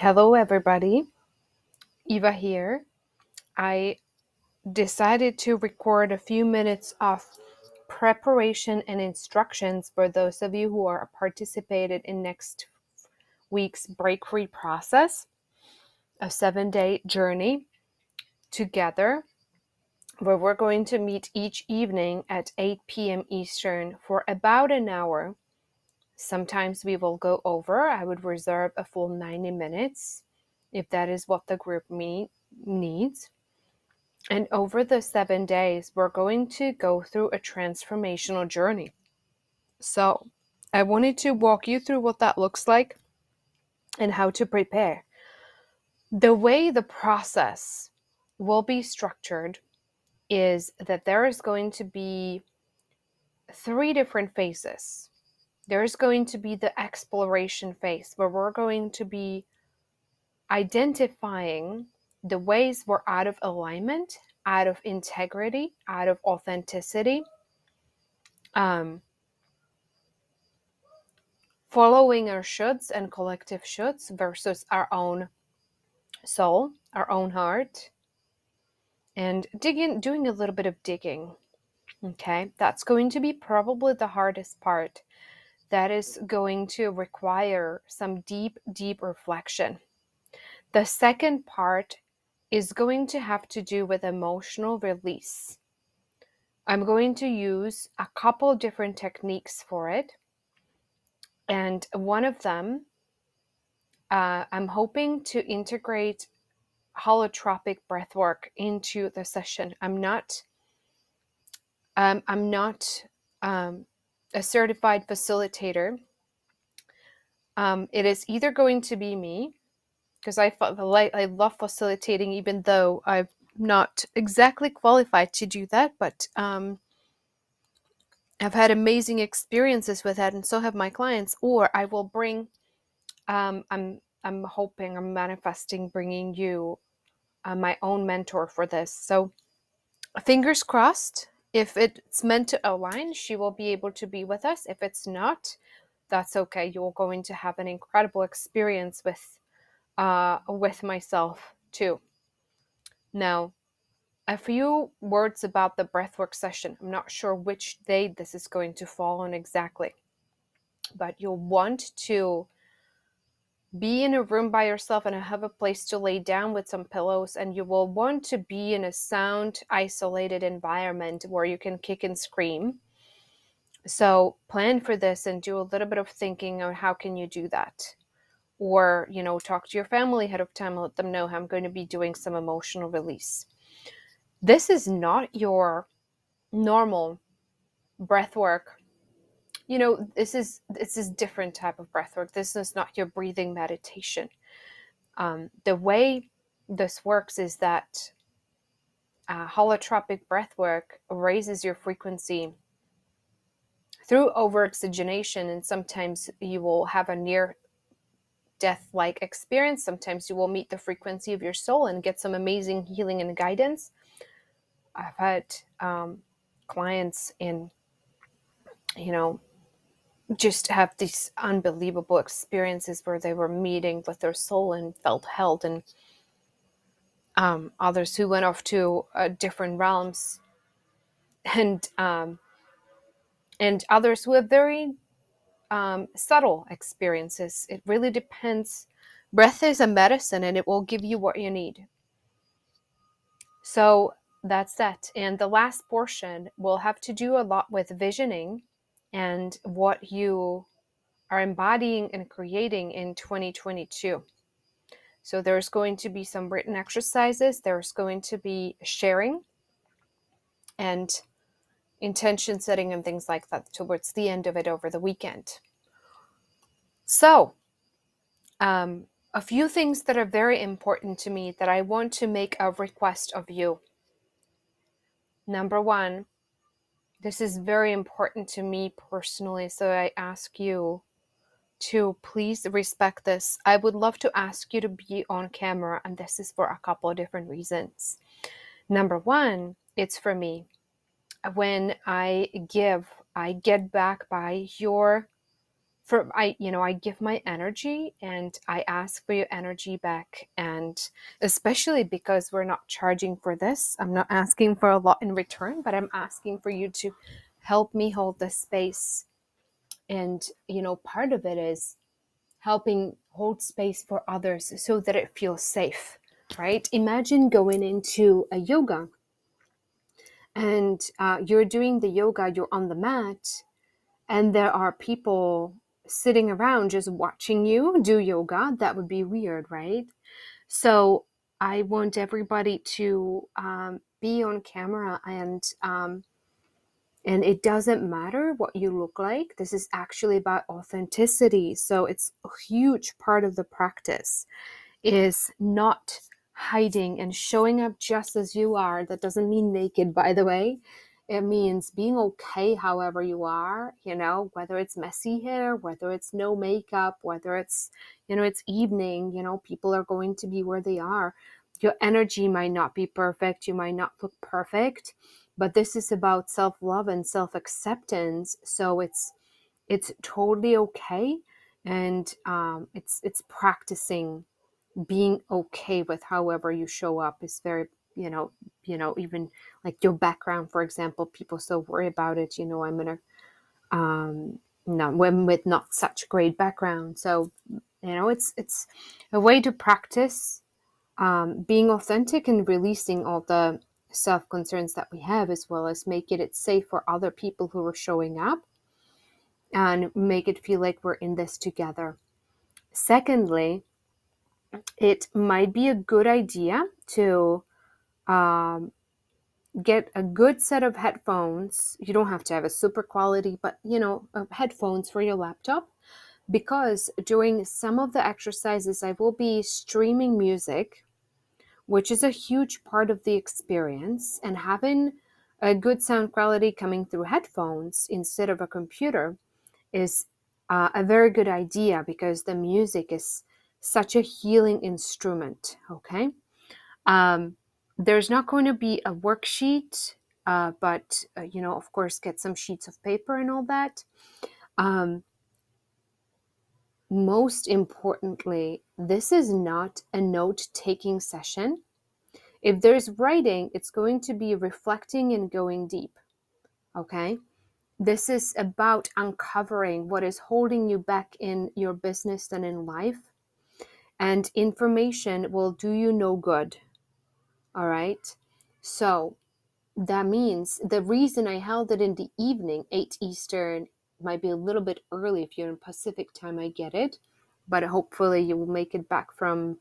Hello, everybody. Eva here. I decided to record a few minutes of preparation and instructions for those of you who are participated in next week's break free process, a seven day journey together where we're going to meet each evening at 8 p.m. Eastern for about an hour Sometimes we will go over. I would reserve a full 90 minutes if that is what the group needs. And over the seven days, we're going to go through a transformational journey. So, I wanted to walk you through what that looks like and how to prepare. The way the process will be structured is that there is going to be three different phases there's going to be the exploration phase where we're going to be identifying the ways we're out of alignment, out of integrity, out of authenticity, um, following our shoulds and collective shoulds versus our own soul, our own heart, and digging, doing a little bit of digging. Okay, that's going to be probably the hardest part that is going to require some deep, deep reflection. The second part is going to have to do with emotional release. I'm going to use a couple different techniques for it. And one of them, uh, I'm hoping to integrate holotropic breath work into the session. I'm not, um, I'm not um, a certified facilitator, um, it is either going to be me, because I, I love facilitating, even though I'm not exactly qualified to do that, but um, I've had amazing experiences with that, and so have my clients. Or I will bring, um, I'm I'm hoping, I'm manifesting, bringing you uh, my own mentor for this. So, fingers crossed if it's meant to align, she will be able to be with us. If it's not, that's okay. You're going to have an incredible experience with uh, with myself too. Now, a few words about the breathwork session. I'm not sure which day this is going to fall on exactly, but you'll want to be in a room by yourself and have a place to lay down with some pillows and you will want to be in a sound isolated environment where you can kick and scream. So plan for this and do a little bit of thinking on how can you do that? Or you know talk to your family ahead of time and let them know i'm going to be doing some emotional release. This is not your normal breath work you know this is this is different type of breath work. This is not your breathing meditation. Um, the way this works is that uh, holotropic breath work raises your frequency through overoxygenation and sometimes you will have a near death like experience. Sometimes you will meet the frequency of your soul and get some amazing healing and guidance. I've had um, clients in you know just have these unbelievable experiences where they were meeting with their soul and felt held and um, others who went off to uh, different realms. And um, and others who have very um, subtle experiences. It really depends. Breath is a medicine and it will give you what you need. So that's that. And the last portion will have to do a lot with visioning and what you are embodying and creating in 2022. So there's going to be some written exercises, there's going to be sharing and intention setting and things like that towards the end of it over the weekend. So, um, a few things that are very important to me that I want to make a request of you. Number one, this is very important to me personally. So I ask you to please respect this. I would love to ask you to be on camera, and this is for a couple of different reasons. Number one, it's for me. When I give, I get back by your for I you know I give my energy and I ask for your energy back. And especially because we're not charging for this I'm not asking for a lot in return but I'm asking for you to help me hold this space. And you know part of it is helping hold space for others so that it feels safe right? Imagine going into a yoga and uh, you're doing the yoga you're on the mat and there are people sitting around just watching you do yoga, that would be weird, right? So I want everybody to um, be on camera and um, and it doesn't matter what you look like. This is actually about authenticity. So it's a huge part of the practice is not hiding and showing up just as you are. That doesn't mean naked, by the way. It means being okay however you are, you know, whether it's messy hair, whether it's no makeup, whether it's, you know, it's evening, you know, people are going to be where they are. Your energy might not be perfect, you might not look perfect, but this is about self-love and self-acceptance. So it's it's totally okay and um, it's it's practicing being okay with however you show up is very you know you know even like your background for example people still worry about it you know i'm in a um no women with not such great background. So you know it's it's a way to practice um, being authentic and releasing all the self concerns that we have as well as making it safe for other people who are showing up and make it feel like we're in this together. Secondly it might be a good idea to um, get a good set of headphones. You don't have to have a super quality, but you know, uh, headphones for your laptop. Because during some of the exercises, I will be streaming music, which is a huge part of the experience, and having a good sound quality coming through headphones instead of a computer is uh, a very good idea because the music is such a healing instrument. Okay. Um, there's not going to be a worksheet, uh, but uh, you know, of course, get some sheets of paper and all that. Um, most importantly, this is not a note taking session. If there's writing, it's going to be reflecting and going deep. Okay. This is about uncovering what is holding you back in your business and in life. And information will do you no good all right. So that means the reason I held it in the evening, 8 Eastern, might be a little bit early if you're in Pacific time, I get it. But hopefully you will make it back from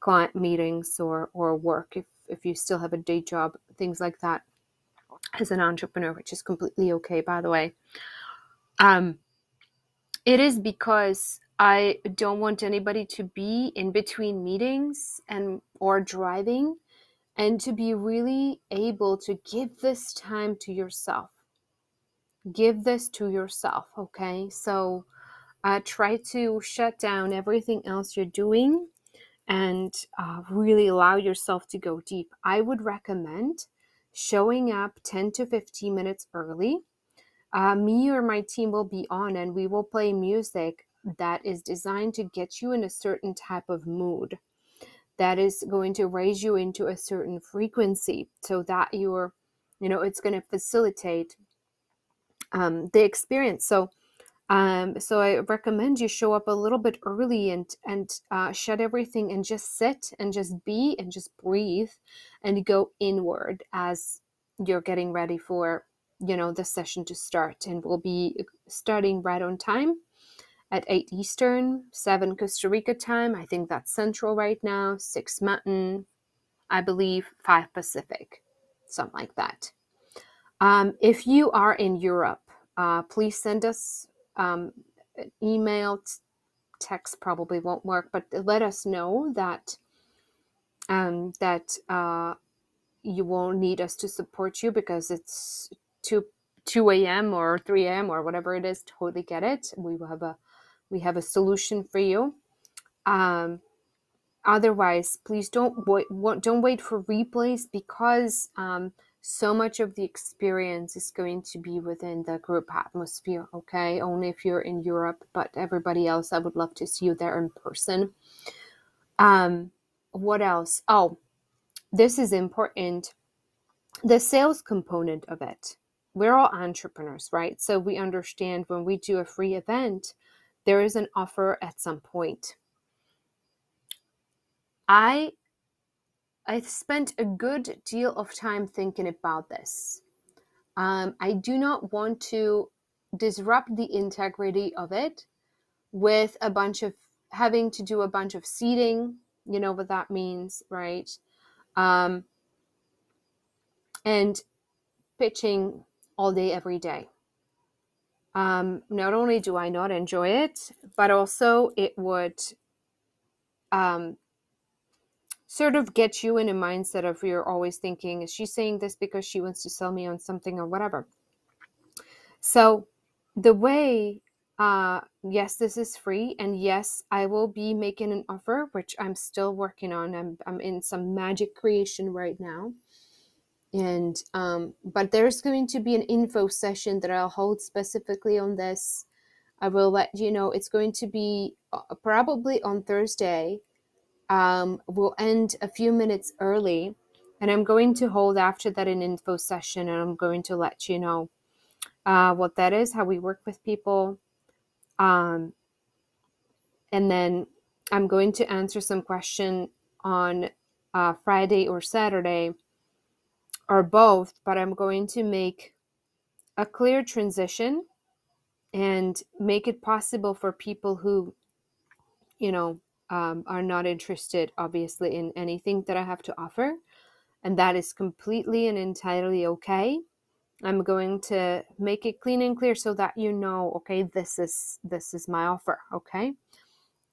client meetings or, or work if, if you still have a day job, things like that as an entrepreneur, which is completely okay, by the way. Um, it is because I don't want anybody to be in between meetings and or driving and to be really able to give this time to yourself. Give this to yourself, okay? So uh, try to shut down everything else you're doing and uh, really allow yourself to go deep. I would recommend showing up 10 to 15 minutes early. Uh, me or my team will be on and we will play music that is designed to get you in a certain type of mood that is going to raise you into a certain frequency so that you're you know it's going to facilitate um, the experience. So um, so i recommend you show up a little bit early and and uh, shut everything and just sit and just be and just breathe and go inward as you're getting ready for you know the session to start and we'll be starting right on time at 8 Eastern, 7 Costa Rica time. I think that's Central right now, 6 Mountain, I believe 5 Pacific, something like that. Um, if you are in Europe, uh, please send us um, an email. Text probably won't work, but let us know that um, that uh, you won't need us to support you because it's 2 2 a.m. or 3 a.m. or whatever it is. Totally get it. We will have a we have a solution for you. Um, otherwise, please don't wait, don't wait for replays because um, so much of the experience is going to be within the group atmosphere, okay? Only if you're in Europe, but everybody else, I would love to see you there in person. Um, what else? Oh, this is important. The sales component of it. We're all entrepreneurs, right? So we understand when we do a free event, there is an offer at some point. I I spent a good deal of time thinking about this. Um, I do not want to disrupt the integrity of it with a bunch of having to do a bunch of seeding. You know what that means, right? Um, and pitching all day, every day. Um, not only do I not enjoy it, but also it would um, sort of get you in a mindset of you're always thinking, is she saying this because she wants to sell me on something or whatever? So, the way, uh, yes, this is free, and yes, I will be making an offer, which I'm still working on. I'm, I'm in some magic creation right now. And, um, but there's going to be an info session that I'll hold specifically on this. I will let you know. It's going to be uh, probably on Thursday um, will end a few minutes early. And I'm going to hold after that an info session and I'm going to let you know uh, what that is, how we work with people. Um, and then I'm going to answer some question on uh, Friday or Saturday or both, but I'm going to make a clear transition and make it possible for people who, you know, um, are not interested, obviously, in anything that I have to offer. And that is completely and entirely okay. I'm going to make it clean and clear so that you know, okay, this is this is my offer, okay?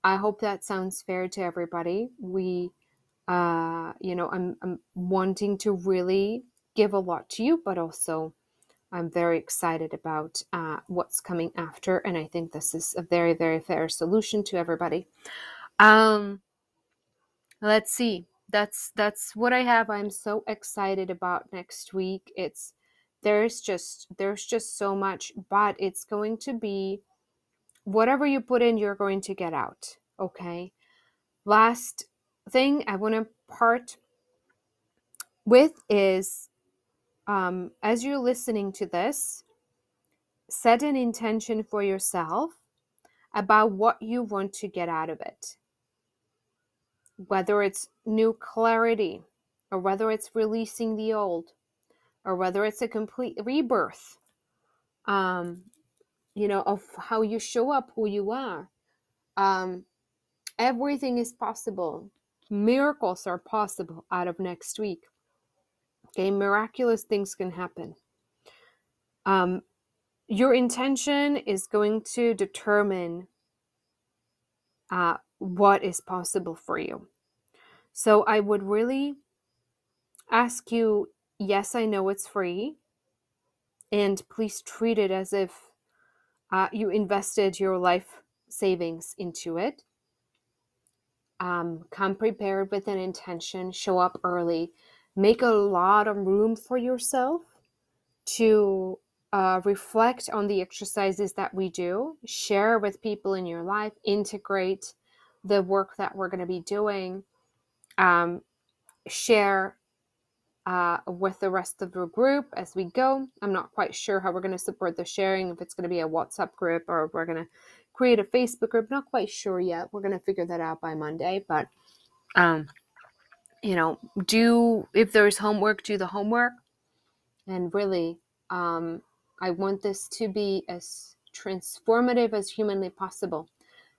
I hope that sounds fair to everybody. We uh, you know, I'm I'm wanting to really give a lot to you, but also I'm very excited about uh, what's coming after, and I think this is a very, very fair solution to everybody. Um, let's see. That's that's what I have. I'm so excited about next week. It's there's just there's just so much, but it's going to be whatever you put in, you're going to get out. Okay. Last thing I want to part with is um, as you're listening to this, set an intention for yourself about what you want to get out of it. Whether it's new clarity or whether it's releasing the old or whether it's a complete rebirth um, you know of how you show up who you are um, everything is possible miracles are possible out of next week okay miraculous things can happen um, your intention is going to determine uh, what is possible for you. So I would really ask you yes, I know it's free, and please treat it as if uh, you invested your life savings into it. Um, come prepared with an intention, show up early, make a lot of room for yourself to uh, reflect on the exercises that we do, share with people in your life, integrate the work that we're going to be doing, um, share uh, with the rest of the group as we go. I'm not quite sure how we're going to support the sharing, if it's going to be a WhatsApp group or we're going to create a Facebook group. Not quite sure yet. We're going to figure that out by Monday. But, um, you know, do, if there's homework, do the homework. And really, um, I want this to be as transformative as humanly possible.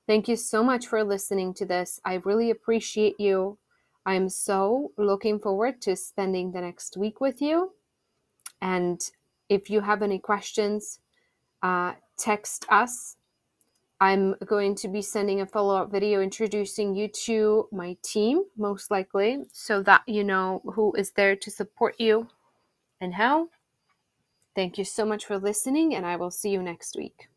Thank you so much for listening to this. I really appreciate you. I'm so looking forward to spending the next week with you. And if you have any questions, uh, text us. I'm going to be sending a follow up video introducing you to my team, most likely, so that you know who is there to support you and how. Thank you so much for listening, and I will see you next week.